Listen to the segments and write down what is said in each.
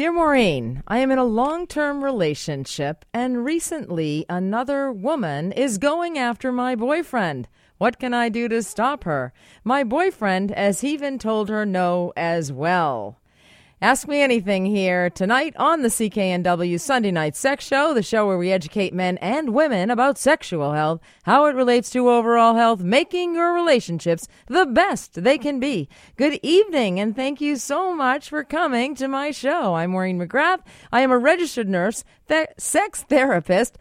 Dear Maureen, I am in a long term relationship, and recently another woman is going after my boyfriend. What can I do to stop her? My boyfriend has even told her no as well. Ask Me Anything here tonight on the CKNW Sunday Night Sex Show, the show where we educate men and women about sexual health, how it relates to overall health, making your relationships the best they can be. Good evening, and thank you so much for coming to my show. I'm Maureen McGrath. I am a registered nurse, th- sex therapist,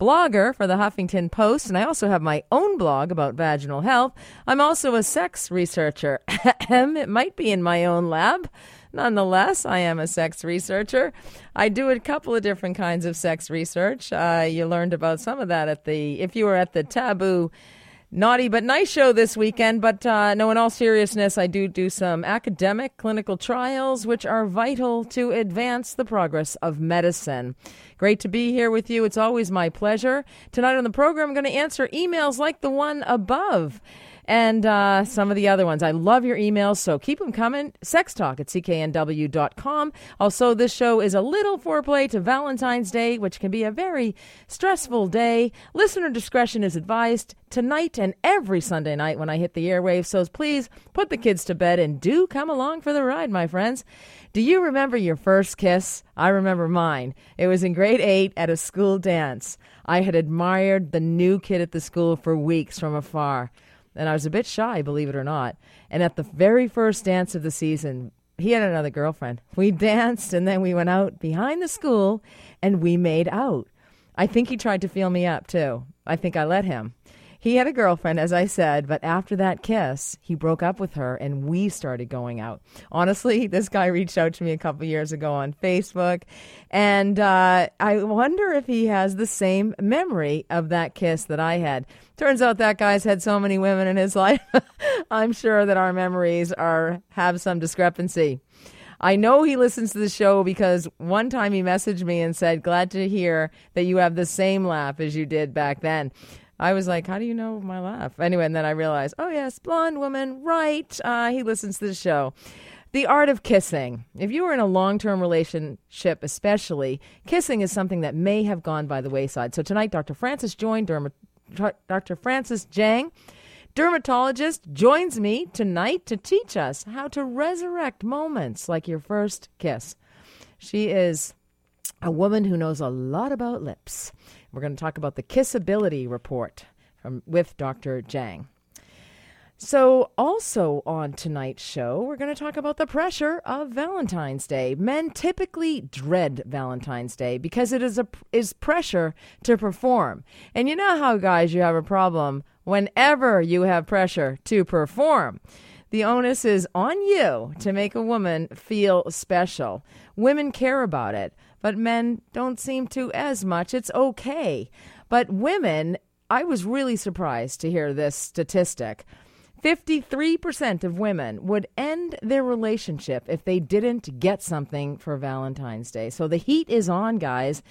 blogger for the Huffington Post, and I also have my own blog about vaginal health. I'm also a sex researcher. it might be in my own lab. Nonetheless, I am a sex researcher. I do a couple of different kinds of sex research. Uh, you learned about some of that at the, if you were at the Taboo Naughty but Nice show this weekend. But uh, no, in all seriousness, I do do some academic clinical trials, which are vital to advance the progress of medicine. Great to be here with you. It's always my pleasure. Tonight on the program, I'm going to answer emails like the one above and uh, some of the other ones. I love your emails, so keep them coming. Sex talk at cknw.com. Also, this show is a little foreplay to Valentine's Day, which can be a very stressful day. Listener discretion is advised tonight and every Sunday night when I hit the airwaves. So please put the kids to bed and do come along for the ride, my friends. Do you remember your first kiss? I remember mine. It was in grade eight at a school dance. I had admired the new kid at the school for weeks from afar and I was a bit shy, believe it or not. And at the very first dance of the season, he had another girlfriend. We danced and then we went out behind the school and we made out. I think he tried to feel me up too. I think I let him. He had a girlfriend, as I said, but after that kiss, he broke up with her and we started going out. Honestly, this guy reached out to me a couple years ago on Facebook, and uh, I wonder if he has the same memory of that kiss that I had. Turns out that guy's had so many women in his life. I'm sure that our memories are have some discrepancy. I know he listens to the show because one time he messaged me and said, Glad to hear that you have the same laugh as you did back then. I was like, how do you know my laugh? Anyway, and then I realized, oh, yes, blonde woman, right. Uh, he listens to the show. The art of kissing. If you are in a long term relationship, especially, kissing is something that may have gone by the wayside. So tonight, Dr. Frances joined, Derma- Dr. Frances Jang, dermatologist, joins me tonight to teach us how to resurrect moments like your first kiss. She is a woman who knows a lot about lips. We're going to talk about the Kissability Report from, with Dr. Jang. So, also on tonight's show, we're going to talk about the pressure of Valentine's Day. Men typically dread Valentine's Day because it is a is pressure to perform. And you know how guys you have a problem whenever you have pressure to perform. The onus is on you to make a woman feel special. Women care about it but men don't seem to as much. It's okay. But women, I was really surprised to hear this statistic. 53% of women would end their relationship if they didn't get something for Valentine's Day. So the heat is on, guys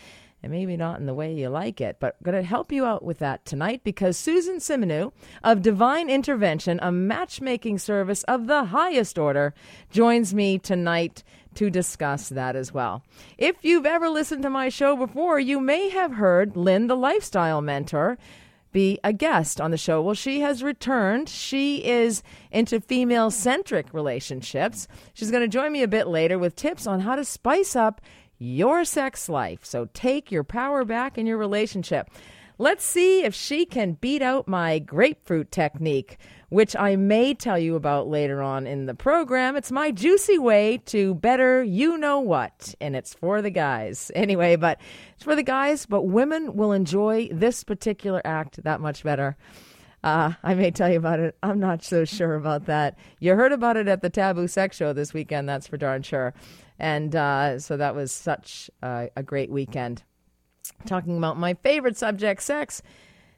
and maybe not in the way you like it, but going to help you out with that tonight because Susan Simonu of Divine Intervention, a matchmaking service of the highest order, joins me tonight to discuss that as well. If you've ever listened to my show before, you may have heard Lynn, the lifestyle mentor, be a guest on the show. Well, she has returned. She is into female centric relationships. She's going to join me a bit later with tips on how to spice up your sex life. So take your power back in your relationship. Let's see if she can beat out my grapefruit technique, which I may tell you about later on in the program. It's my juicy way to better you know what, and it's for the guys. Anyway, but it's for the guys, but women will enjoy this particular act that much better. Uh, I may tell you about it. I'm not so sure about that. You heard about it at the Taboo Sex Show this weekend, that's for darn sure. And uh, so that was such a great weekend. Talking about my favorite subject sex,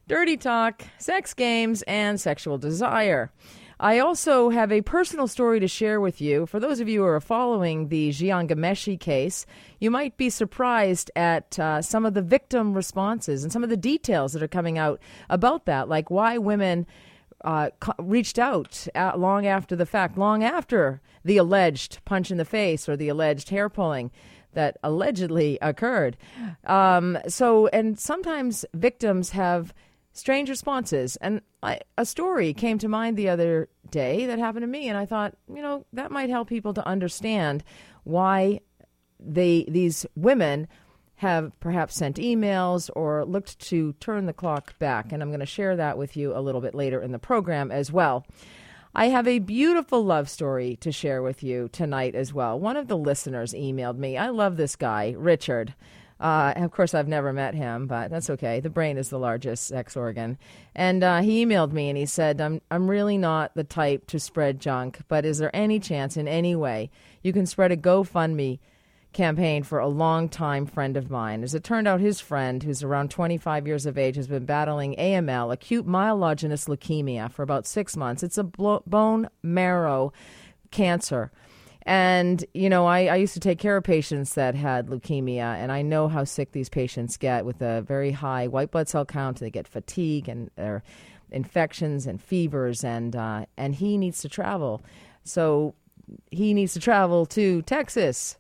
dirty talk, sex games, and sexual desire. I also have a personal story to share with you. For those of you who are following the Jian Ghomeshi case, you might be surprised at uh, some of the victim responses and some of the details that are coming out about that, like why women uh, reached out at, long after the fact, long after the alleged punch in the face or the alleged hair pulling. That allegedly occurred. Um, so, and sometimes victims have strange responses. And I, a story came to mind the other day that happened to me, and I thought, you know, that might help people to understand why they these women have perhaps sent emails or looked to turn the clock back. And I'm going to share that with you a little bit later in the program as well. I have a beautiful love story to share with you tonight as well. One of the listeners emailed me. I love this guy, Richard. Uh, of course, I've never met him, but that's okay. The brain is the largest sex organ. And uh, he emailed me and he said, I'm, I'm really not the type to spread junk, but is there any chance in any way you can spread a GoFundMe campaign for a long-time friend of mine. As it turned out, his friend, who's around 25 years of age, has been battling AML, acute myelogenous leukemia, for about six months. It's a bone marrow cancer. And, you know, I, I, used to take care of patients that had leukemia, and I know how sick these patients get with a very high white blood cell count. They get fatigue and their infections and fevers, and, uh, and he needs to travel. So he needs to travel to Texas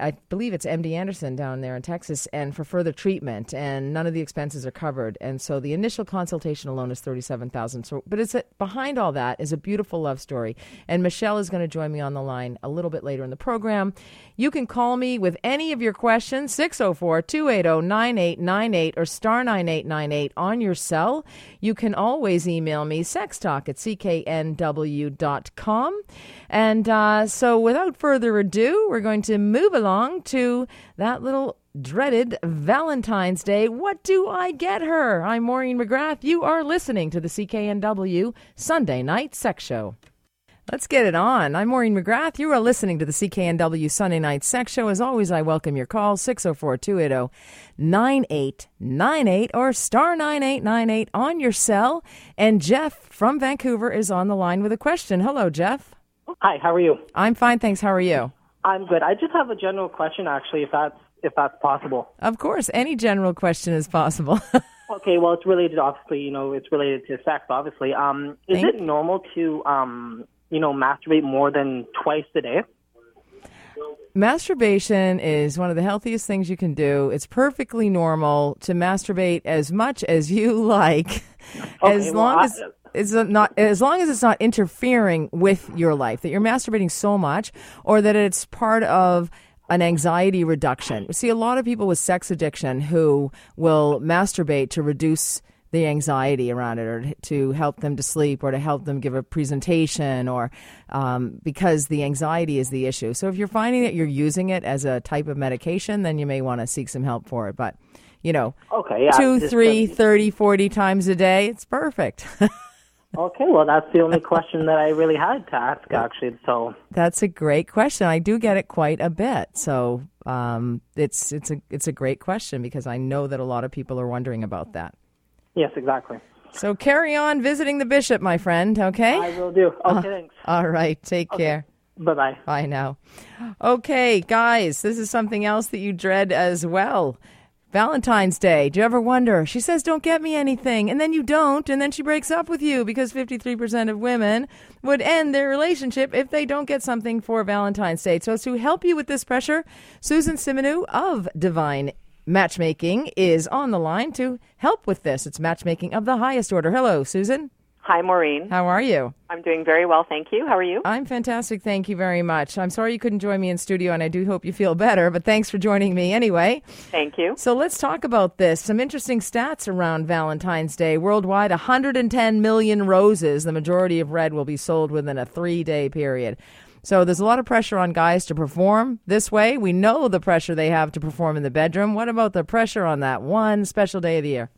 I believe it's MD Anderson down there in Texas, and for further treatment, and none of the expenses are covered. And so the initial consultation alone is thirty-seven thousand. So, but it's a, behind all that is a beautiful love story. And Michelle is going to join me on the line a little bit later in the program. You can call me with any of your questions 604-280-9898 or star 9898 on your cell. You can always email me sextalk at cknw.com. And uh, so, without further ado, we're going to move along to that little dreaded Valentine's Day. What do I get her? I'm Maureen McGrath. You are listening to the CKNW Sunday Night Sex Show. Let's get it on. I'm Maureen McGrath. You are listening to the CKNW Sunday Night Sex Show. As always, I welcome your calls 604 280 9898 or star 9898 on your cell. And Jeff from Vancouver is on the line with a question. Hello, Jeff. Hi, how are you? I'm fine, thanks. How are you? I'm good. I just have a general question, actually, if that's if that's possible. Of course, any general question is possible. okay, well, it's related. Obviously, you know, it's related to sex. Obviously, um, is Thank- it normal to, um, you know, masturbate more than twice a day? Masturbation is one of the healthiest things you can do. It's perfectly normal to masturbate as much as you like, okay, as long well, as. I- it's not as long as it's not interfering with your life that you're masturbating so much or that it's part of an anxiety reduction. See, a lot of people with sex addiction who will masturbate to reduce the anxiety around it or to help them to sleep or to help them give a presentation or um, because the anxiety is the issue. So if you're finding that you're using it as a type of medication, then you may want to seek some help for it. But, you know, okay, yeah, two, three, 30, 40 times a day, it's perfect. Okay, well, that's the only question that I really had to ask, actually. So that's a great question. I do get it quite a bit, so um, it's it's a it's a great question because I know that a lot of people are wondering about that. Yes, exactly. So carry on visiting the bishop, my friend. Okay. I will do. Okay, uh, thanks. All right. Take okay. care. Bye bye. Bye now. Okay, guys, this is something else that you dread as well. Valentine's Day. Do you ever wonder? She says, Don't get me anything. And then you don't. And then she breaks up with you because 53% of women would end their relationship if they don't get something for Valentine's Day. So, to help you with this pressure, Susan Simonu of Divine Matchmaking is on the line to help with this. It's matchmaking of the highest order. Hello, Susan. Hi, Maureen. How are you? I'm doing very well, thank you. How are you? I'm fantastic, thank you very much. I'm sorry you couldn't join me in studio, and I do hope you feel better, but thanks for joining me anyway. Thank you. So let's talk about this. Some interesting stats around Valentine's Day. Worldwide, 110 million roses, the majority of red, will be sold within a three day period. So there's a lot of pressure on guys to perform this way. We know the pressure they have to perform in the bedroom. What about the pressure on that one special day of the year?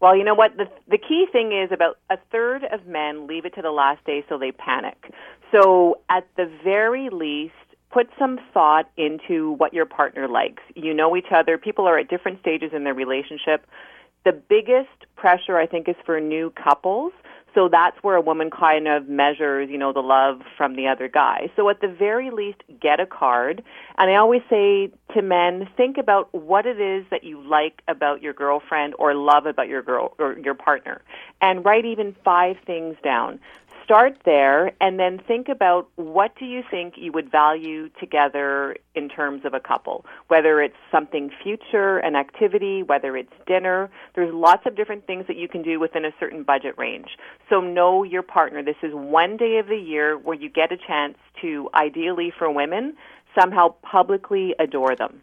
Well, you know what? The, the key thing is about a third of men leave it to the last day so they panic. So, at the very least, put some thought into what your partner likes. You know each other, people are at different stages in their relationship. The biggest pressure, I think, is for new couples so that's where a woman kind of measures, you know, the love from the other guy. So at the very least, get a card. And I always say to men, think about what it is that you like about your girlfriend or love about your girl or your partner. And write even five things down. Start there and then think about what do you think you would value together in terms of a couple whether it's something future an activity whether it's dinner there's lots of different things that you can do within a certain budget range so know your partner this is one day of the year where you get a chance to ideally for women somehow publicly adore them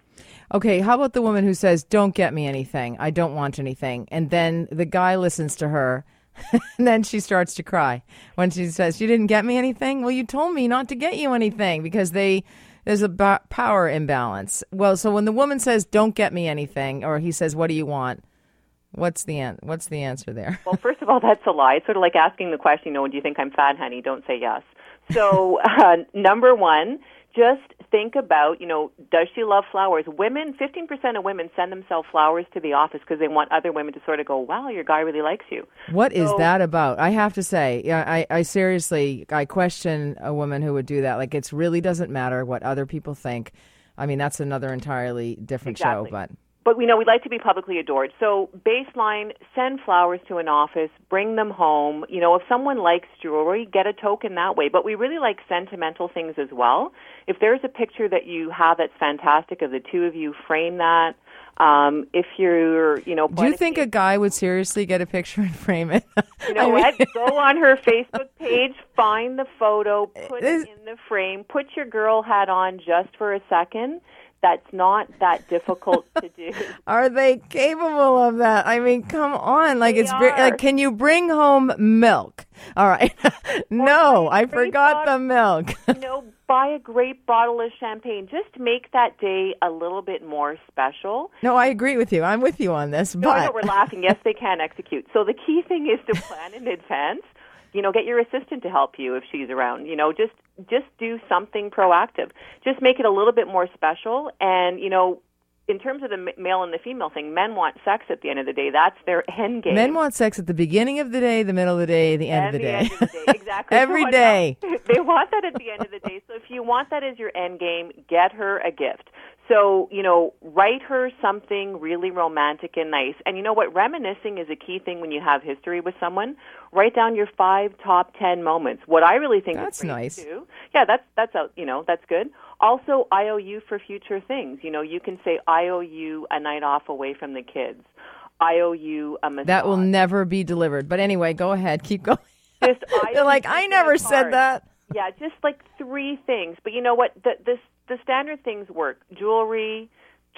Okay, how about the woman who says, Don't get me anything. I don't want anything. And then the guy listens to her and then she starts to cry when she says, "You didn't get me anything." Well, you told me not to get you anything because they there's a b- power imbalance. Well, so when the woman says, "Don't get me anything," or he says, "What do you want?" What's the an- What's the answer there? Well, first of all, that's a lie. It's sort of like asking the question, you know, do you think I'm fat, honey? Don't say yes. So, uh, number one, just think about, you know, does she love flowers? Women, 15% of women send themselves flowers to the office because they want other women to sort of go, wow, your guy really likes you. What so, is that about? I have to say, I, I seriously, I question a woman who would do that. Like, it really doesn't matter what other people think. I mean, that's another entirely different exactly. show, but but we know we'd like to be publicly adored. So baseline, send flowers to an office, bring them home. You know, if someone likes jewelry, get a token that way. But we really like sentimental things as well. If there's a picture that you have that's fantastic of the two of you, frame that. Um, if you're, you know, do you think a guy would seriously get a picture and frame it? You know what? Go on her Facebook page, find the photo, put it in the frame, put your girl hat on just for a second, that's not that difficult to do. Are they capable of that? I mean, come on. Like they it's are. like can you bring home milk? All right. no, I forgot bottle, the milk. you know, buy a great bottle of champagne. Just make that day a little bit more special. No, I agree with you. I'm with you on this, no, but no, we're laughing. Yes, they can execute. So the key thing is to plan in advance you know get your assistant to help you if she's around you know just just do something proactive just make it a little bit more special and you know in terms of the male and the female thing, men want sex at the end of the day. That's their end game. Men want sex at the beginning of the day, the middle of the day, the end, of, the the end of the day. Exactly. Every day. They want that at the end of the day. So if you want that as your end game, get her a gift. So, you know, write her something really romantic and nice. And you know what? Reminiscing is a key thing when you have history with someone. Write down your five top ten moments. What I really think that's is nice. Too. Yeah, that's that's a, you know that's good. Also, I owe you for future things. You know, you can say I owe you a night off away from the kids. I owe you a massage. That will never be delivered. But anyway, go ahead, keep going. Just, They're like, I never said that. Yeah, just like three things. But you know what? The, this the standard things work jewelry,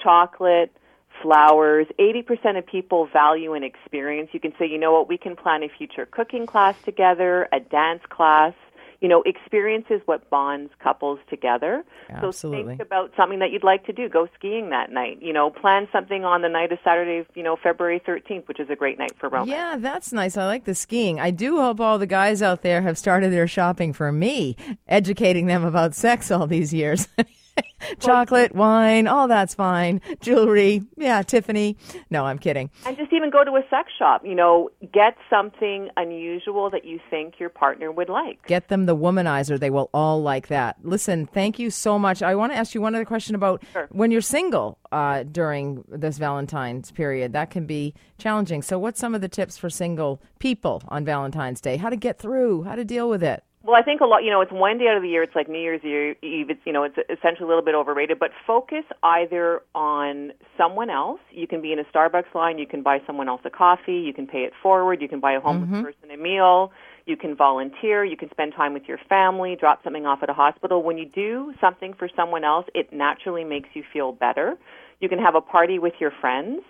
chocolate, flowers. 80% of people value an experience. You can say, you know what, we can plan a future cooking class together, a dance class. You know, experience is what bonds couples together. Absolutely. So think about something that you'd like to do. Go skiing that night. You know, plan something on the night of Saturday, you know, February 13th, which is a great night for romance. Yeah, that's nice. I like the skiing. I do hope all the guys out there have started their shopping for me, educating them about sex all these years. Chocolate, wine, all that's fine. Jewelry, yeah, Tiffany. No, I'm kidding. And just even go to a sex shop. You know, get something unusual that you think your partner would like. Get them the womanizer. They will all like that. Listen, thank you so much. I want to ask you one other question about sure. when you're single uh, during this Valentine's period. That can be challenging. So, what's some of the tips for single people on Valentine's Day? How to get through? How to deal with it? Well, I think a lot, you know, it's one day out of the year. It's like New Year's Eve. It's, you know, it's essentially a little bit overrated, but focus either on someone else. You can be in a Starbucks line. You can buy someone else a coffee. You can pay it forward. You can buy a homeless mm-hmm. person a meal. You can volunteer. You can spend time with your family, drop something off at a hospital. When you do something for someone else, it naturally makes you feel better. You can have a party with your friends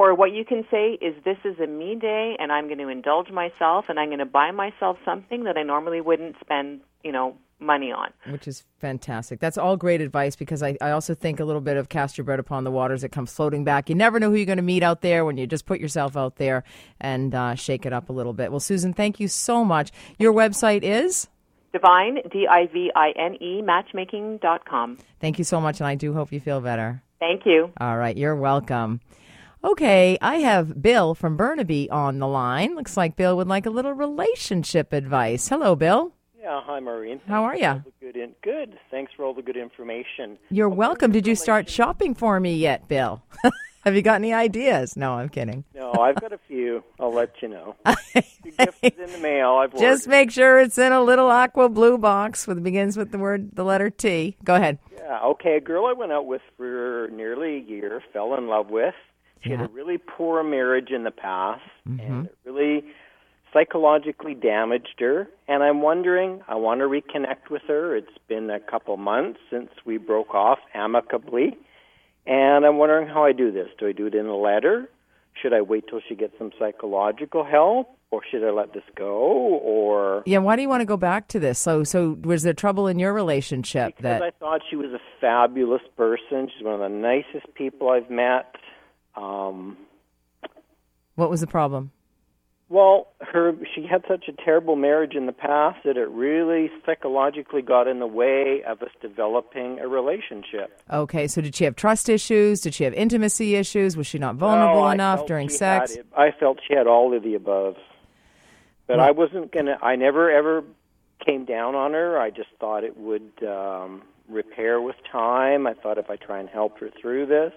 or what you can say is, this is a me day, and I'm going to indulge myself, and I'm going to buy myself something that I normally wouldn't spend, you know, money on. Which is fantastic. That's all great advice because I, I also think a little bit of cast your bread upon the waters that comes floating back. You never know who you're going to meet out there when you just put yourself out there and uh, shake it up a little bit. Well, Susan, thank you so much. Your website is? Divine, D I V I N E, matchmaking.com. Thank you so much, and I do hope you feel better. Thank you. All right, you're welcome. Okay, I have Bill from Burnaby on the line. Looks like Bill would like a little relationship advice. Hello, Bill. Yeah, hi, Maureen. How are you? Good, in- good. Thanks for all the good information. You're welcome. Did you start shopping for me yet, Bill? have you got any ideas? No, I'm kidding. No, I've got a few. I'll let you know. Your gift is in the mail. I've Just ordered. make sure it's in a little aqua blue box with begins with the word the letter T. Go ahead. Yeah, okay. A girl I went out with for nearly a year, fell in love with. She had a really poor marriage in the past, mm-hmm. and it really psychologically damaged her. And I'm wondering, I want to reconnect with her. It's been a couple months since we broke off amicably, and I'm wondering how I do this. Do I do it in a letter? Should I wait till she gets some psychological help, or should I let this go? Or Yeah, why do you want to go back to this? So, so was there trouble in your relationship because that? I thought she was a fabulous person. She's one of the nicest people I've met. Um, what was the problem? well, her she had such a terrible marriage in the past that it really psychologically got in the way of us developing a relationship. Okay, so did she have trust issues? Did she have intimacy issues? Was she not vulnerable No, enough during sex? had. I felt she had all of the above, but Well- I wasn't gonna. I never ever came down on her. I just thought it would um, repair with time. I thought if I try and help her through this,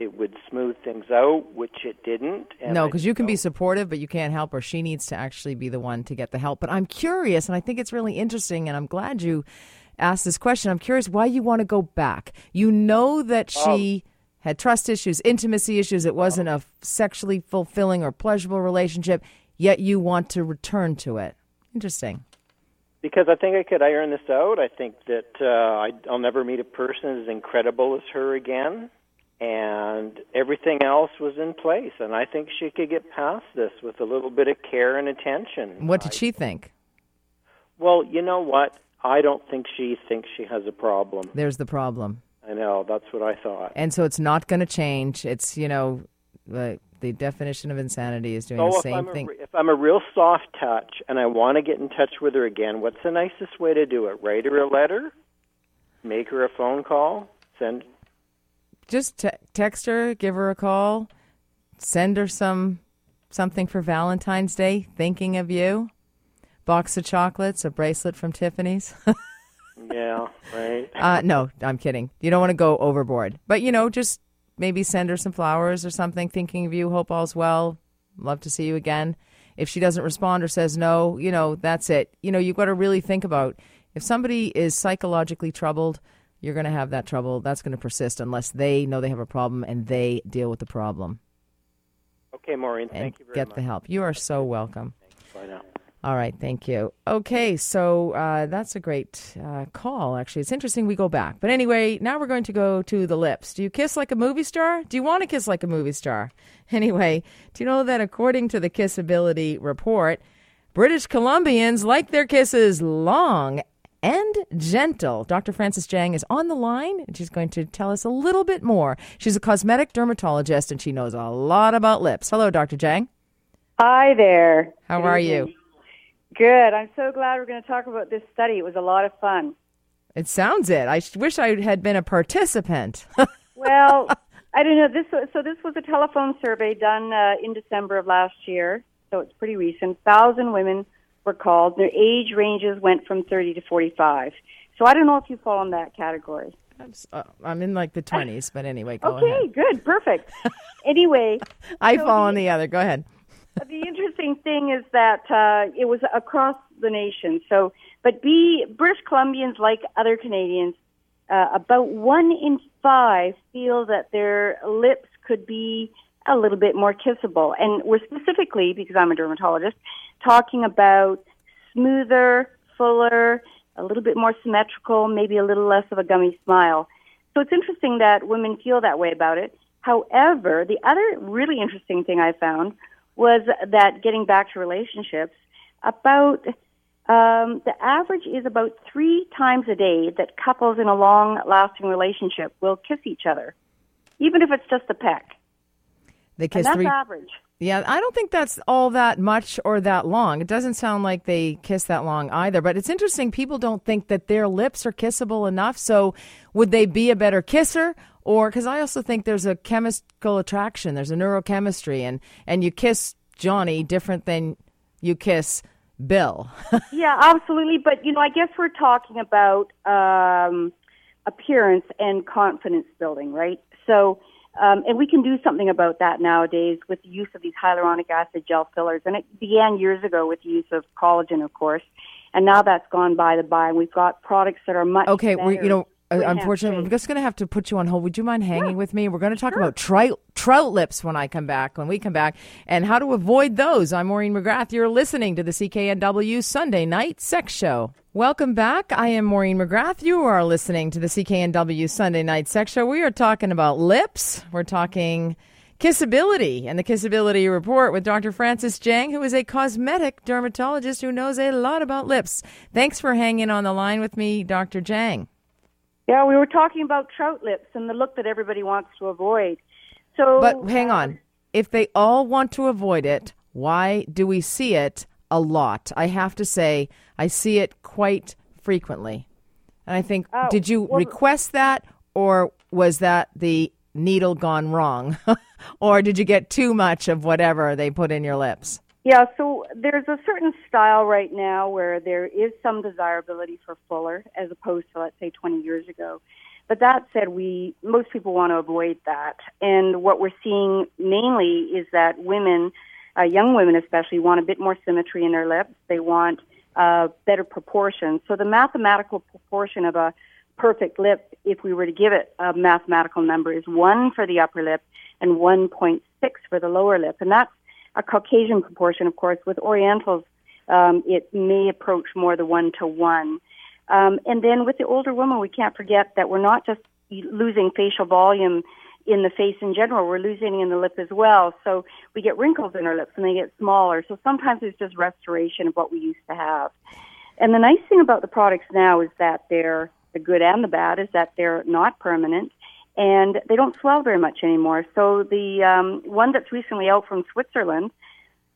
it would smooth things out, which it didn't. and No, because you can be supportive, but you can't help her. She needs to actually be the one to get the help. But I'm curious, and I think it's really interesting, and I'm glad you asked this question. I'm curious why you want to go back. You know that she had trust issues, intimacy issues. It wasn't a sexually fulfilling or pleasurable relationship, yet you want to return to it. Interesting. because I think I could iron this out. I think that uh, I, I'll never meet a person as incredible as her again, and everything else was in place. And I think she could get past this with a little bit of care and attention. What did I- she think? Well, you know what? I don't think she thinks she has a problem. There's the problem. I know that's what I thought. And so it's not going to change. It's, you know, the, the definition of insanity is doing So the same a, thing. re- if I'm a real soft touch and I want to get in touch with her again, what's the nicest way to do it? Write her a letter, make her a phone call, send just te- text her, give her a call, send her some something for Valentine's Day, thinking of you. Box of chocolates, a bracelet from Tiffany's. Yeah, right. uh, no, I'm kidding. You don't want to go overboard, but you know, just maybe send her some flowers or something, thinking of you. Hope all's well. Love to see you again. If she doesn't respond or says no, you know, that's it. You know, you've got to really think about if somebody is psychologically troubled, you're going to have that trouble. That's going to persist unless they know they have a problem and they deal with the problem Okay, Maureen, thank you very much. get much. the help. You are so welcome. Bye now. All right, thank you. Okay, so uh, that's a great uh, call, actually. It's interesting we go back. But anyway, now we're going to go to the lips. Do you kiss like a movie star? Do you want to kiss like a movie star? Anyway, do you know that according to the Kissability report, British Columbians like their kisses long and gentle. Dr. Frances Jang is on the line, and she's going to tell us a little bit more. She's a cosmetic dermatologist, and she knows a lot about lips. Hello, Dr. Jang. Hi there. How are you? Good. I'm so glad we're going to talk about this study. It was a lot of fun. It sounds it. I wish I had been a participant. Well, I don't know. This so this was a telephone survey done uh, in December of last year, so it's pretty recent. Thousand women were called. Their age ranges went from 30 to 45. So I don't know if you fall in that category. I'm, uh, I'm in like the 20s, but anyway, go okay, ahead. good, perfect. anyway, I so fall the- on the other. Go ahead. the interesting thing is that uh, it was across the nation. So, but B, British Columbians, like other Canadians, uh, about one in five feel that their lips could be a little bit more kissable. And we're specifically, because I'm a dermatologist, talking about smoother, fuller, a little bit more symmetrical, maybe a little less of a gummy smile. So it's interesting that women feel that way about it. However, the other really interesting thing I found was that getting back to relationships, about um, the average is about three times a day that couples in a long lasting relationship will kiss each other, even if it's just a peck. They kiss And that's three. average. Yeah, I don't think that's all that much or that long. It doesn't sound like they kiss that long either. But it's interesting. People don't think that their lips are kissable enough. So would they be a better kisser? Or because I also think there's a chemical attraction, there's a neurochemistry, and and you kiss Johnny different than you kiss Bill. Yeah, absolutely. But you know, I guess we're talking about um, appearance and confidence building, right? So Um, and we can do something about that nowadays with the use of these hyaluronic acid gel fillers. And it began years ago with the use of collagen, of course. And now that's gone by the by. And we've got products that are much okay. Better. We, you know, uh, unfortunately, I'm just going to have to put you on hold. Would you mind hanging with me? We're going to talk sure. about trout, trout lips when I come back, when we come back, and how to avoid those. I'm Maureen McGrath. You're listening to the CKNW Sunday Night Sex Show. Welcome back. I am Maureen McGrath. You are listening to the CKNW Sunday Night Sex Show. We are talking about lips. We're talking Kissability and the Kissability Report with Dr. Frances Jang, who is a cosmetic dermatologist who knows a lot about lips. Thanks for hanging on the line with me, Dr. Jang. Yeah, we were talking about trout lips and the look that everybody wants to avoid. So, but uh, hang on. If they all want to avoid it, why do we see it a lot? I have to say, I see it quite frequently. And I think, oh, did you well, request that, or was that the needle gone wrong? or did you get too much of whatever they put in your lips? Yeah, so there's a certain style right now where there is some desirability for fuller as opposed to let's say 20 years ago. But that said, we most people want to avoid that. And what we're seeing mainly is that women, uh, young women especially, want a bit more symmetry in their lips. They want uh, better proportion. So the mathematical proportion of a perfect lip, if we were to give it a mathematical number, is one for the upper lip and 1.6 for the lower lip, and that's a Caucasian proportion, of course. With Orientals, um, it may approach more the one to one. Um, and then with the older woman, we can't forget that we're not just losing facial volume in the face in general, we're losing in the lip as well. So we get wrinkles in our lips and they get smaller. So sometimes it's just restoration of what we used to have. And the nice thing about the products now is that they're the good and the bad is that they're not permanent and they don't swell very much anymore. So the um, one that's recently out from Switzerland,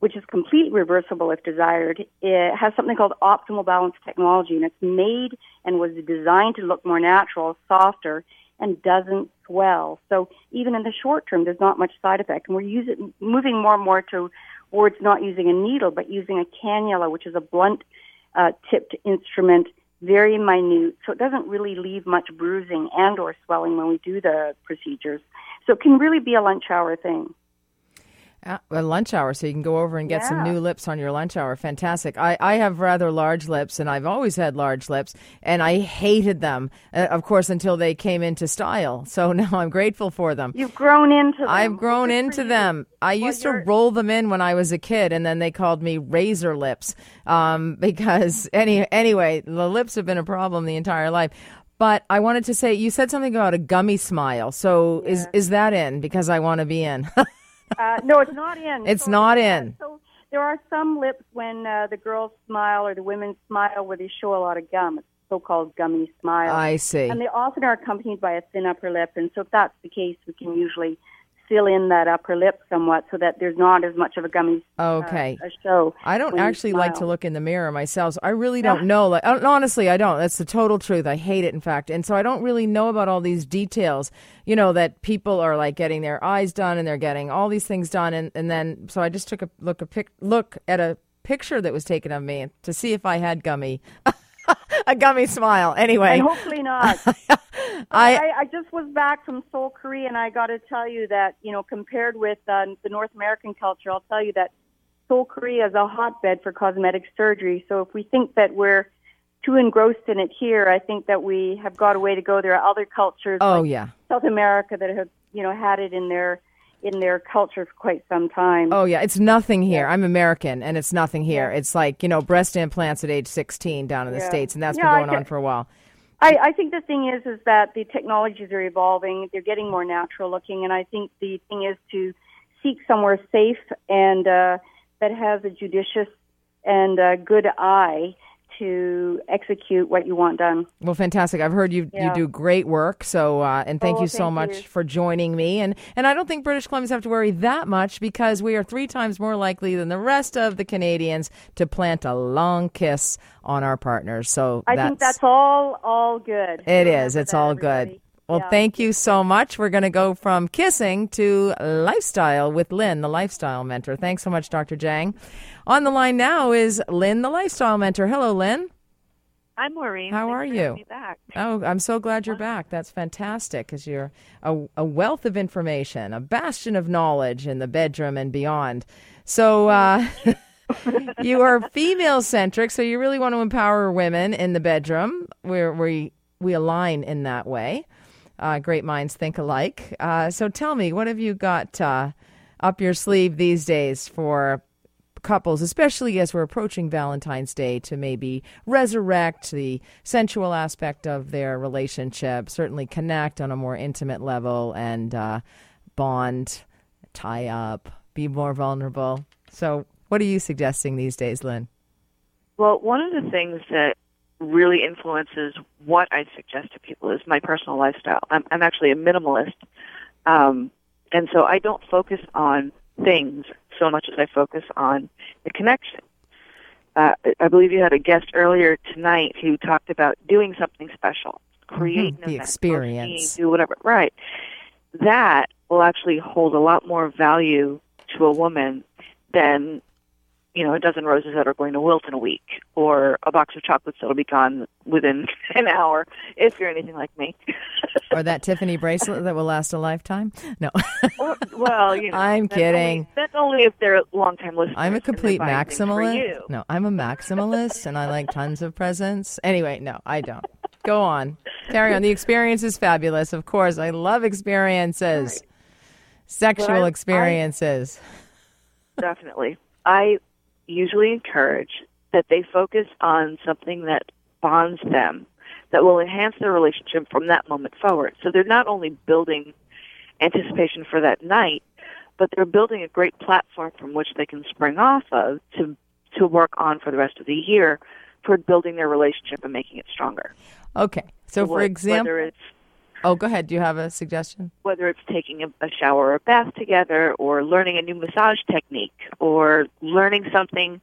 which is completely reversible if desired, it has something called optimal balance technology, and it's made and was designed to look more natural, softer, and doesn't swell. So even in the short term, there's not much side effect, and we're using moving more and more to towards not using a needle but using a cannula, which is a blunt uh, tipped instrument very minute, so it doesn't really leave much bruising and or swelling when we do the procedures. So it can really be a lunch hour thing. Uh, a lunch hour, so you can go over and get yeah. some new lips on your lunch hour. Fantastic. I, I have rather large lips, and I've always had large lips, and I hated them, uh, of course, until they came into style. So now I'm grateful for them. You've grown into them. I've grown Good into them. I well, used to roll them in when I was a kid, and then they called me razor lips um, because any anyway, the lips have been a problem the entire life. But I wanted to say, you said something about a gummy smile. So yeah. is is that in? Because I want to be in. Uh, no, it's not in. It's so, not in. so there are some lips when uh, the girls smile or the women smile where they show a lot of gum. It's so-called gummy smile. I see. And they often are accompanied by a thin upper lip. And so if that's the case, we can usually fill in that upper lip somewhat so that there's not as much of a gummy uh, okay. Uh, show. I don't actually like to look in the mirror myself. So I really don't yeah. know. Like honestly, I don't. That's the total truth. I hate it in fact. And so I don't really know about all these details, you know, that people are like getting their eyes done and they're getting all these things done and and then so I just took a look a pic, look at a picture that was taken of me to see if I had gummy. a gummy smile. Anyway, and hopefully not. I, I, I just was back from Seoul, Korea, and I got to tell you that you know compared with uh, the North American culture, I'll tell you that Seoul, Korea is a hotbed for cosmetic surgery. So if we think that we're too engrossed in it here, I think that we have got a way to go. There are other cultures, oh like yeah, South America that have you know had it in their in their culture for quite some time. Oh yeah, it's nothing here. Yeah. I'm American, and it's nothing here. Yeah. It's like you know breast implants at age 16 down in the yeah. states, and that's been going on for a while. I, I think the thing is is that the technologies are evolving. They're getting more natural looking, and I think the thing is to seek somewhere safe and uh, that has a judicious and uh, good eye to execute what you want done. Well, fantastic! I've heard you yeah. you do great work. So, uh, and thank oh, you so thank much you. for joining me. And and I don't think British Columbians have to worry that much because we are three times more likely than the rest of the Canadians to plant a long kiss on our partners. So I think that's all all good. It is. It's all everybody. good. Well, yeah. thank you so much. We're going to go from kissing to lifestyle with Lynn, the lifestyle mentor. Thanks so much, Dr. Jang. On the line now is Lynn, the lifestyle mentor. Hello, Lynn. Hi, Maureen. How Thanks are you? Oh, I'm so glad you're back. That's fantastic because you're a, a wealth of information, a bastion of knowledge in the bedroom and beyond. So, uh, you are female centric, so you really want to empower women in the bedroom where we, we align in that way. Uh, great minds think alike. Uh, so, tell me, what have you got uh, up your sleeve these days for couples, especially as we're approaching Valentine's Day, to maybe resurrect the sensual aspect of their relationship, certainly connect on a more intimate level and uh, bond, tie up, be more vulnerable. So, what are you suggesting these days, Lynn? Well, one of the things that really influences what I suggest to people is my personal lifestyle. I'm, I'm actually a minimalist. Um, and so I don't focus on things so much as I focus on the connection. Uh, I believe you had a guest earlier tonight who talked about doing something special, create the experience. do whatever. Right. That will actually hold a lot more value to a woman than you know, a dozen roses that are going to wilt in a week, or a box of chocolates that'll be gone within an hour, if you're anything like me. or that Tiffany bracelet that will last a lifetime? No. or, well, you know, I'm that's kidding. Only, that's only if they're long-time listeners. I'm a complete buying things for maximalist. No, I'm a maximalist and I like tons of presents. Anyway, no, I don't. Go on. Carry on. The experience is fabulous. Of course, I love experiences. Sexual But I- I- experiences. Definitely. I usually encourage that they focus on something that bonds them, that will enhance their relationship from that moment forward. So they're not only building anticipation for that night, but they're building a great platform from which they can spring off of to to work on for the rest of the year toward building their relationship and making it stronger. Okay. So, for example, whether it's oh, go ahead. Do you have a suggestion? whether it's taking a, a shower or a bath together or learning a new massage technique or learning something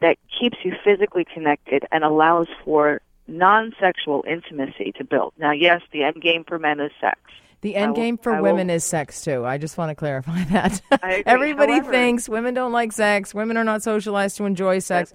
that keeps you physically connected and allows for non-sexual intimacy to build. Now, yes, the end game for men is sex. The end will- game for I will- women is sex too. I just want to clarify that. I agree. Everybody However- thinks women don't like sex. Women are not socialized to enjoy sex.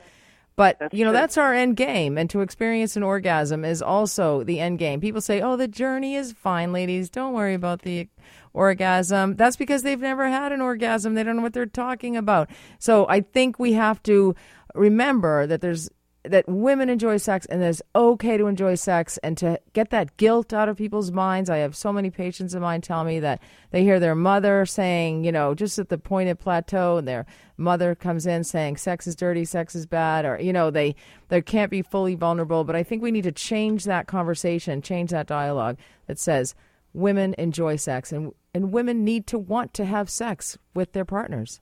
But that's you know true. that's our end game, and to experience an orgasm is also the end game. People say, "Oh, the journey is fine, ladies. Don't worry about the orgasm." That's because they've never had an orgasm. They don't know what they're talking about. So I think we have to remember that there's that women enjoy sex and that it's okay to enjoy sex and to get that guilt out of people's minds. I have so many patients of mine tell me that they hear their mother saying, you know, just at the pointed plateau and their mother comes in saying sex is dirty, sex is bad, or, you know, they, they can't be fully vulnerable. But I think we need to change that conversation, change that dialogue that says women enjoy sex and, and women need to want to have sex with their partners.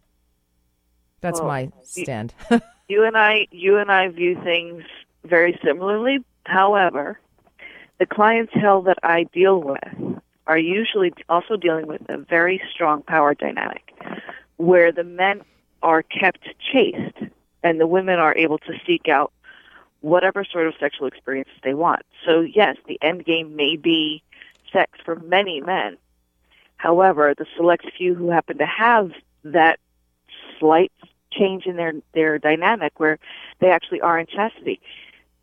That's my stand. You and I, you and I view things very similarly. However, the clientele that I deal with are usually also dealing with a very strong power dynamic, where the men are kept chaste and the women are able to seek out whatever sort of sexual experiences they want. So yes, the end game may be sex for many men. However, the select few who happen to have that slight change in their their dynamic where they actually are in chastity,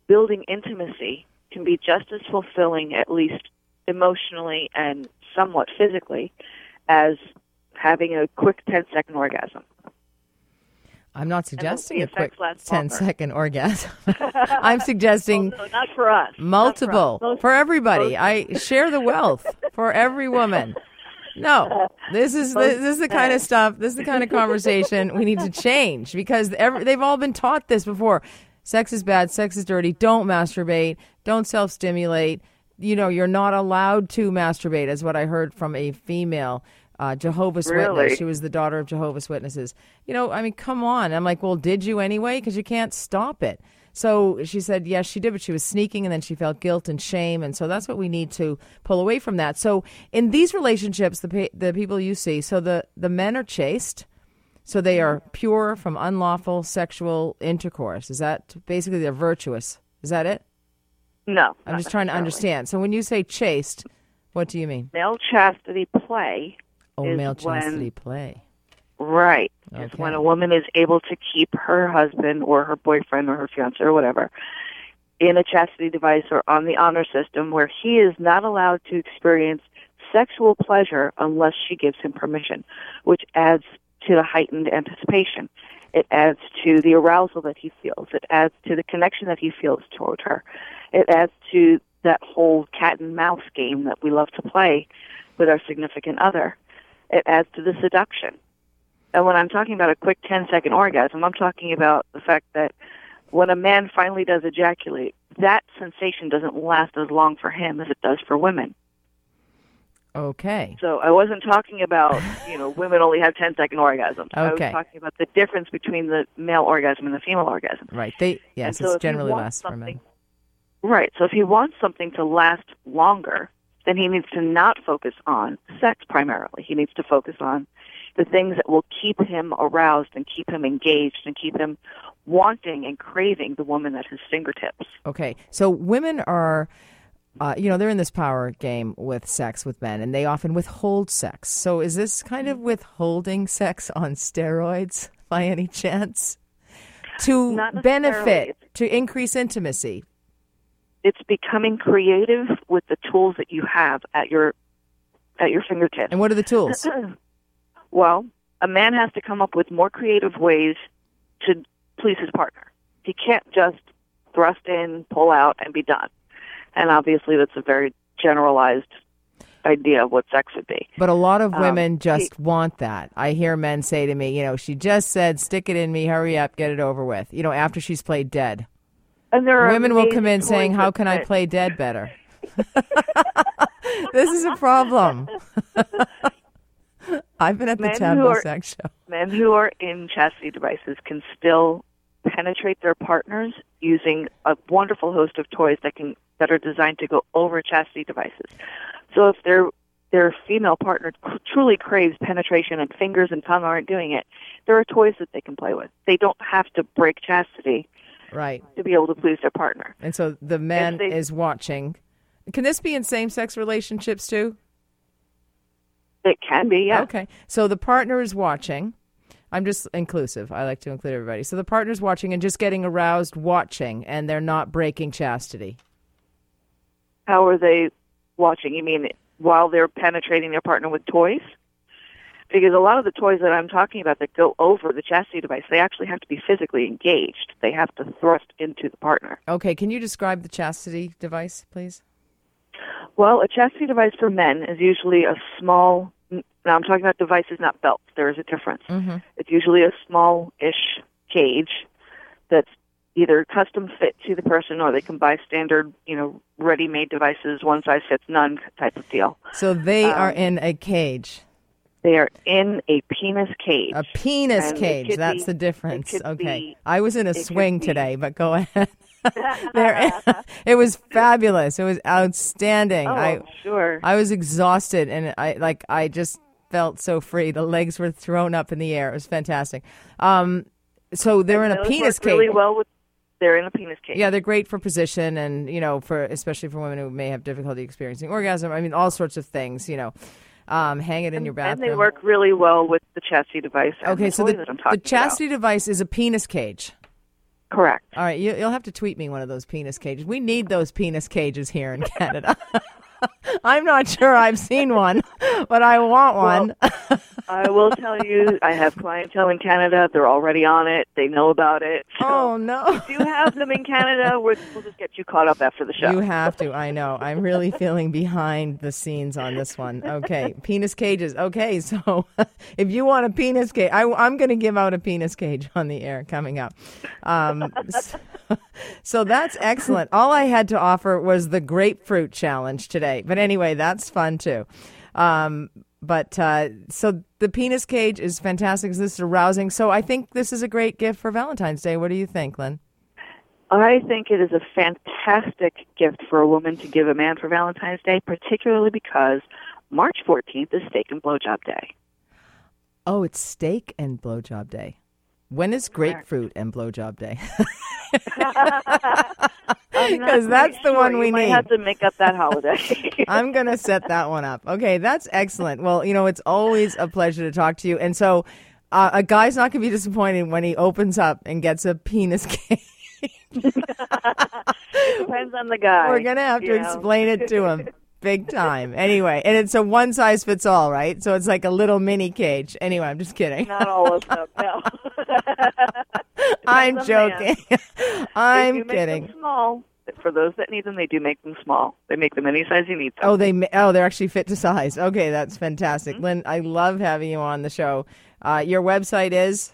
building intimacy can be just as fulfilling, at least emotionally and somewhat physically, as having a quick 10 second orgasm. I'm not suggesting a quick effects last 10 longer. second orgasm. I'm suggesting Oh, no, not for us. Not for us. multiple for everybody. I share the wealth for every woman. No, this is this, is the kind of stuff. This is the kind of conversation we need to change because every, they've all been taught this before. Sex is bad. Sex is dirty. Don't masturbate. Don't self stimulate. You know, you're not allowed to masturbate, is what I heard from a female uh, Jehovah's Really? Witness. She was the daughter of Jehovah's Witnesses. You know, I mean, come on. I'm like, well, did you anyway? Because you can't stop it. So she said, yes, she did, but she was sneaking and then she felt guilt and shame. And so that's what we need to pull away from that. So in these relationships, the, the people you see, so the, the men are chaste. So they are pure from unlawful sexual intercourse. Is that basically they're virtuous? Is that it? No. I'm just trying to understand. So when you say chaste, what do you mean? Male chastity play Oh, male chastity play. Right. It's Okay. when a woman is able to keep her husband or her boyfriend or her fiance or whatever in a chastity device or on the honor system where he is not allowed to experience sexual pleasure unless she gives him permission, which adds to the heightened anticipation. It adds to the arousal that he feels. It adds to the connection that he feels toward her. It adds to that whole cat and mouse game that we love to play with our significant other. It adds to the seduction. And when I'm talking about a quick 10 second orgasm, I'm talking about the fact that when a man finally does ejaculate, that sensation doesn't last as long for him as it does for women. Okay. So I wasn't talking about, you know, women only have 10 second orgasms. Okay. I was talking about the difference between the male orgasm and the female orgasm. Right. They yes, so it's generally less for men. Right. So if he wants something to last longer, then he needs to not focus on sex primarily. He needs to focus on the things that will keep him aroused and keep him engaged and keep him wanting and craving the woman at his fingertips. Okay. So women are uh, you know, they're in this power game with sex with men, and they often withhold sex. So, is this kind of withholding sex on steroids by any chance to benefit, to increase intimacy? It's becoming creative with the tools that you have at your at your fingertips. And what are the tools? well, a man has to come up with more creative ways to please his partner. He can't just thrust in, pull out, and be done. And obviously, that's a very generalized idea of what sex would be. But a lot of Um, women just want that. I hear men say to me, you know, she just said, stick it in me, hurry up, get it over with, you know, after she's played dead. And there are Women will come in saying, how can I play dead better? this is a problem. I've been at the Men who taboo are- sex show. men who are in chastity devices can still penetrate their partners using a wonderful host of toys that can that are designed to go over chastity devices. So if their their female partner truly craves penetration and fingers and tongue aren't doing it, there are toys that they can play with. They don't have to break chastity Right. to be able to please their partner. And so the man they- is watching. Can this be in same sex relationships too? It can be, yeah. Okay. So the partner is watching. I'm just inclusive. I like to include everybody. So the partner's watching and just getting aroused watching, and they're not breaking chastity. How are they watching? You mean while they're penetrating their partner with toys? Because a lot of the toys that I'm talking about that go over the chastity device, they actually have to be physically engaged. They have to thrust into the partner. Okay. Can you describe the chastity device, please? Well, a chastity device for men is usually a small. Now I'm talking about devices, not belts. There is a difference. Mm-hmm. It's usually a small-ish cage that's either custom fit to the person, or they can buy standard, you know, ready-made devices, one size fits none type of deal. So they are Um, in a cage, They are in a penis cage. a penis And cage. That's be- the difference. Okay. be- I was in a swing today, but go ahead. there, it was fabulous. It was outstanding. oh, I sure. I was exhausted and I like I just felt so free. The legs were thrown up in the air. It was fantastic. Um, so they're in a penis work cage. Really well with. They're in a penis cage. Yeah, they're great for position and you know for especially for women who may have difficulty experiencing orgasm. I mean, all sorts of things. You know, um, hang it in your bathroom. And they work really well with the chastity device. okay, the so the, the chastity device is a penis cage. Correct. All right, you, you'll have to tweet me one of those penis cages. We need those penis cages here in Canada. I'm not sure I've seen one, but I want one. I will tell you, I have clientele in Canada. They're already on it. They know about it. So oh no. if you have them in Canada, we'll just get you caught up after the show. You have to. I know. I'm really feeling behind the scenes on this one. Okay, penis cages. Okay, so if you want a penis cage, I, am going to give out a penis cage on the air coming up. Um, so, so that's excellent. All I had to offer was the grapefruit challenge today. But anyway, that's fun too. Um, but uh, so the penis cage is fantastic. This is arousing. So I think this is a great gift for Valentine's Day. What do you think, Lynn? I think it is a fantastic gift for a woman to give a man for Valentine's Day, particularly because March 14th is Steak and Blowjob Day. Oh, it's steak and blowjob day. When is grapefruit and blowjob day? Because that's the sure. one we you might need. have to make up that holiday. I'm going to set that one up. Okay, that's excellent. Well, you know, it's always a pleasure to talk to you. And so uh, a guy's not going to be disappointed when he opens up and gets a penis cage. it depends on the guy. We're gonna have to know. explain it to him. Big time. Anyway, and it's a one size fits all, right? So it's like a little mini cage. Anyway, I'm just kidding. Not all of them. No. I'm Depends on the man. joking. I'm They do make kidding. Small. For those that need them, they do make them small. They make them any size you need them. Oh, they oh they're actually fit to size. Okay, that's Mm-hmm. fantastic, Lynn. I love having you on the show. Uh, your website is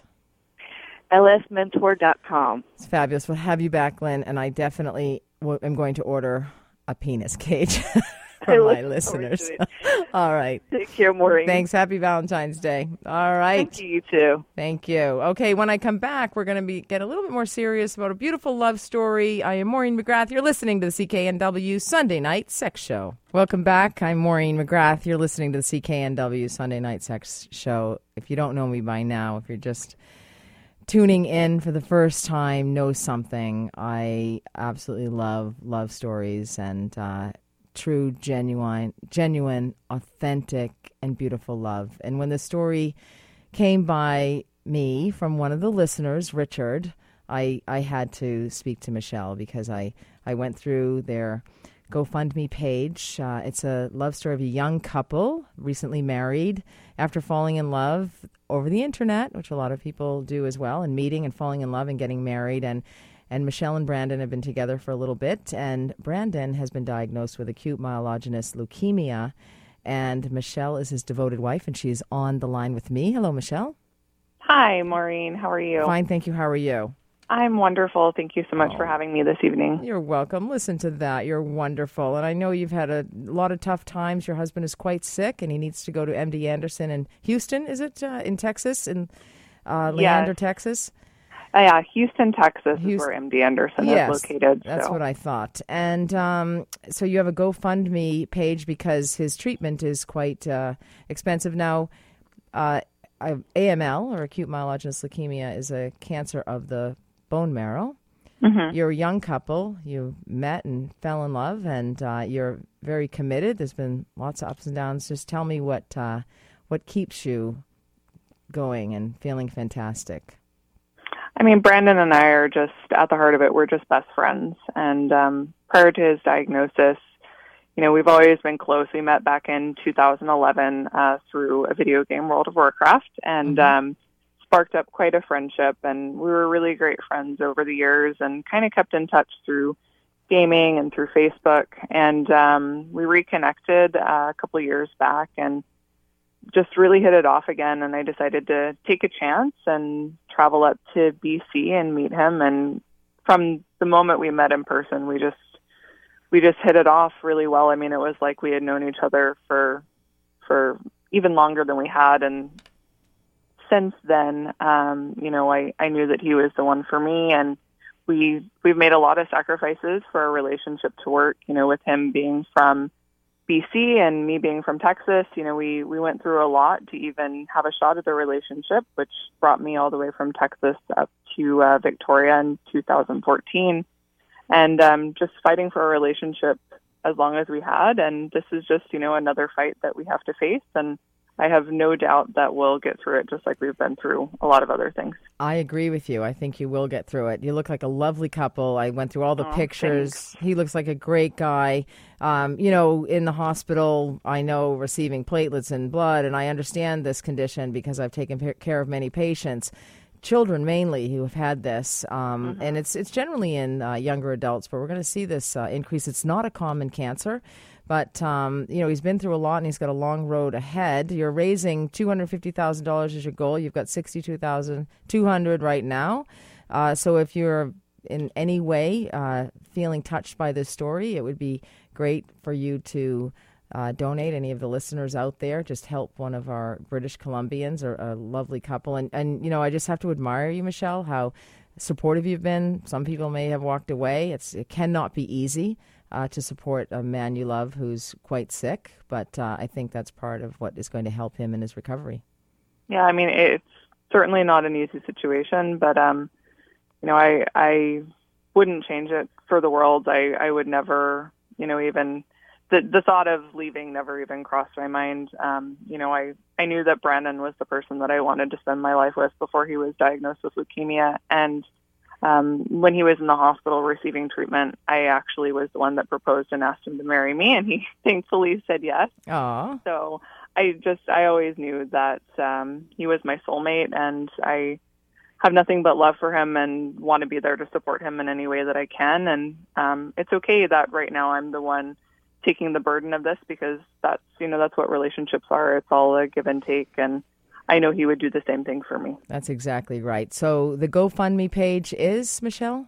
lsmentor.com. it's fabulous. We'll have you back, Lynn, and I definitely w- am going to order a penis cage For my listeners. All right. Take care, Maureen. Thanks. Happy Valentine's Day. All right. Thank you, you too. Thank you. Okay, when I come back, we're going to be get a little bit more serious about a beautiful love story. I am Maureen McGrath. You're listening to the CKNW Sunday Night Sex Show. Welcome back. I'm Maureen McGrath. You're listening to the CKNW Sunday Night Sex Show. If you don't know me by now, if you're just tuning in for the first time, know something. I absolutely love love stories and uh, true, genuine, genuine, authentic, and beautiful love. And when the story came by me from one of the listeners, Richard, I, I had to speak to Michelle because I, I went through their GoFundMe page. Uh, it's a love story of a young couple, recently married, after falling in love over the internet, which a lot of people do as well, and meeting and falling in love and getting married. And and Michelle and Brandon have been together for a little bit, and Brandon has been diagnosed with acute myelogenous leukemia, and Michelle is his devoted wife, and she's on the line with me. Hello, Michelle. Hi, Maureen. How are you? Fine, thank you. How are you? I'm wonderful. Thank you so much for having me this evening. You're welcome. Listen to that. You're wonderful. And I know you've had a lot of tough times. Your husband is quite sick and he needs to go to MD Anderson in Houston, is it? Uh, in Texas, in uh, Leander, Yes. Texas? Uh, yeah, Houston, Texas Houston- is where MD Anderson yes, is located. That's so. what I thought. And um, so you have a GoFundMe page because his treatment is quite uh, expensive. Now, uh, AML, or acute myelogenous leukemia, is a cancer of the bone marrow. Mm-hmm. You're a young couple. You met and fell in love, and uh, you're very committed. There's been lots of ups and downs. Just tell me what uh, what keeps you going and feeling fantastic. I mean, Brandon and I are just at the heart of it. We're just best friends. And um, prior to his diagnosis, you know, we've always been close. We met back in 2011 uh, through a video game, World of Warcraft, and um, sparked up quite a friendship. And we were really great friends over the years, and kind of kept in touch through gaming and through Facebook. And um, we reconnected uh, a couple of years back, and just really hit it off again and I decided to take a chance and travel up to BC and meet him. And from the moment we met in person we just we just hit it off really well. I mean it was like we had known each other for for even longer than we had. And since then um you know I I knew that he was the one for me. And we we've made a lot of sacrifices for our relationship to work, you know, with him being from BC and me being from Texas, you know, we we went through a lot to even have a shot at the relationship, which brought me all the way from Texas up to uh, Victoria in 2014, and um, just fighting for a relationship as long as we had. And this is just you know another fight that we have to face, and I have no doubt that we'll get through it, just like we've been through a lot of other things. I agree with you. I think you will get through it. You look like a lovely couple. I went through all the Aw, pictures. He looks like a great guy. Um, you know, in the hospital, I know receiving platelets and blood, and I understand this condition because I've taken care of many patients. Children mainly who have had this, um, and it's it's generally in uh, younger adults, but we're going to see this uh, increase. It's not a common cancer, but um, you know he's been through a lot and he's got a long road ahead. You're raising two hundred fifty thousand dollars as your goal. You've got sixty two thousand two hundred right now. Uh, so if you're in any way uh, feeling touched by this story, it would be great for you to. Uh, donate any of the listeners out there. Just help one of our British Columbians or a lovely couple. And, and, you know, I just have to admire you, Michelle, how supportive you've been. Some people may have walked away. It's, it cannot be easy uh, to support a man you love who's quite sick, but uh, I think that's part of what is going to help him in his recovery. Yeah, I mean it's certainly not an easy situation, but um, you know, I I wouldn't change it for the world. I I would never, you know, even the the thought of leaving never even crossed my mind. Um, you know, I I knew that Brandon was the person that I wanted to spend my life with before he was diagnosed with leukemia, and um, when he was in the hospital receiving treatment, I actually was the one that proposed and asked him to marry me, and he thankfully said yes. Aww. So I just, I always knew that um, he was my soulmate, and I have nothing but love for him and want to be there to support him in any way that I can. And um, it's okay that right now I'm the one taking the burden of this because that's, you know, that's what relationships are. It's all a give and take, and I know he would do the same thing for me. That's exactly right. So the GoFundMe page is, Michelle?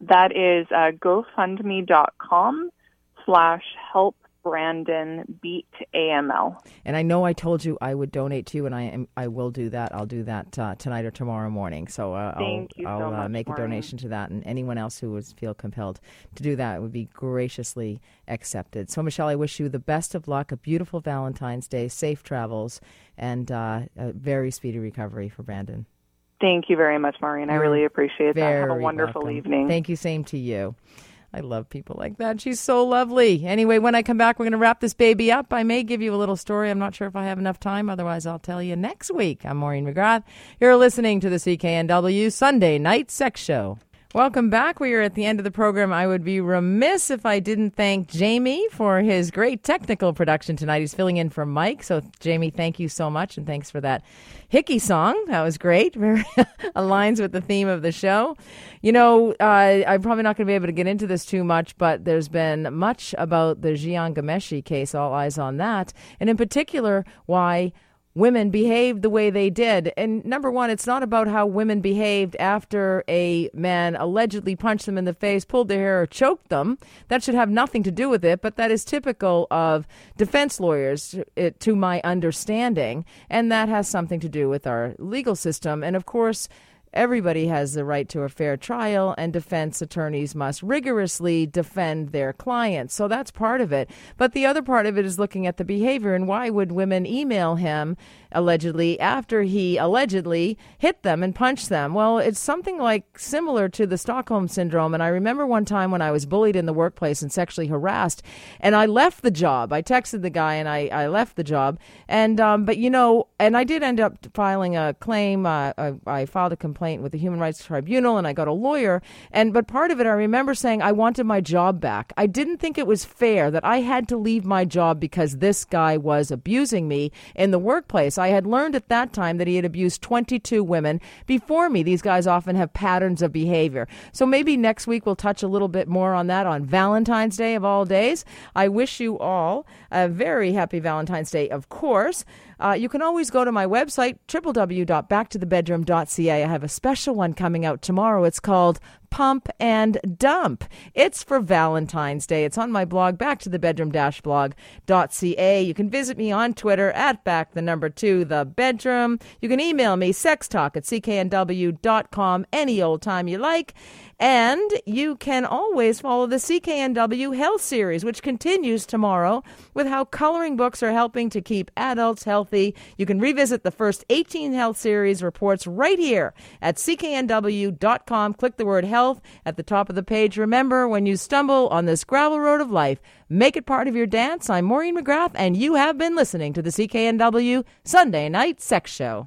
That is uh, gofundme.com slash help Brandon beat AML. And I know I told you I would donate to you, and I am I will do that. I'll do that uh, tonight or tomorrow morning. So uh, I'll, you I'll so uh, much, make a donation to that, and anyone else who would feel compelled to do that would be graciously accepted. So Michelle, I wish you the best of luck, a beautiful Valentine's Day, safe travels, and uh, a very speedy recovery for Brandon. Thank you very much, Maureen. I really appreciate that. Have a wonderful welcome. evening. Thank you. Same to you. I love people like that. She's so lovely. Anyway, when I come back, we're going to wrap this baby up. I may give you a little story. I'm not sure if I have enough time. Otherwise, I'll tell you next week. I'm Maureen McGrath. You're listening to the CKNW Sunday Night Sex Show. Welcome back. We are at the end of the program. I would be remiss if I didn't thank Jamie for his great technical production tonight. He's filling in for Mike. So, Jamie, thank you so much. And thanks for that Hickey song. That was great. Very aligns with the theme of the show. You know, uh, I'm probably not going to be able to get into this too much, but there's been much about the Jian Ghomeshi case, all eyes on that. And in particular, why women behaved the way they did. And number one, it's not about how women behaved after a man allegedly punched them in the face, pulled their hair, or choked them. That should have nothing to do with it, but that is typical of defense lawyers, to my understanding. And that has something to do with our legal system. And of course, Everybody has the right to a fair trial, and defense attorneys must rigorously defend their clients. So that's part of it. But the other part of it is looking at the behavior and why would women email him allegedly after he allegedly hit them and punched them? Well, it's something like similar to the Stockholm syndrome. And I remember one time when I was bullied in the workplace and sexually harassed, and I left the job. I texted the guy and I, I left the job. And, um, but you know, and I did end up filing a claim. Uh, I, I filed a complaint with the Human Rights Tribunal and I got a lawyer. And, but part of it, I remember saying I wanted my job back. I didn't think it was fair that I had to leave my job because this guy was abusing me in the workplace. I had learned at that time that he had abused 22 women before me. These guys often have patterns of behavior. So maybe next week we'll touch a little bit more on that on Valentine's Day of all days. I wish you all a very happy Valentine's Day, of course. Uh, you can always go to my website, www.backtothe-bedroom.ca. I have a special one coming out tomorrow. It's called Pump and Dump. It's for Valentine's Day. It's on my blog, backtothe-bedroom-blog.ca. You can visit me on Twitter at back the number two, the bedroom. You can email me, sextalk at cknw.com any old time you like. And you can always follow the CKNW Health Series, which continues tomorrow with how coloring books are helping to keep adults healthy. You can revisit the first 18 Health Series reports right here at cknw.com. Click the word health at the top of the page. Remember, when you stumble on this gravel road of life, make it part of your dance. I'm Maureen McGrath, and you have been listening to the CKNW Sunday Night Sex Show.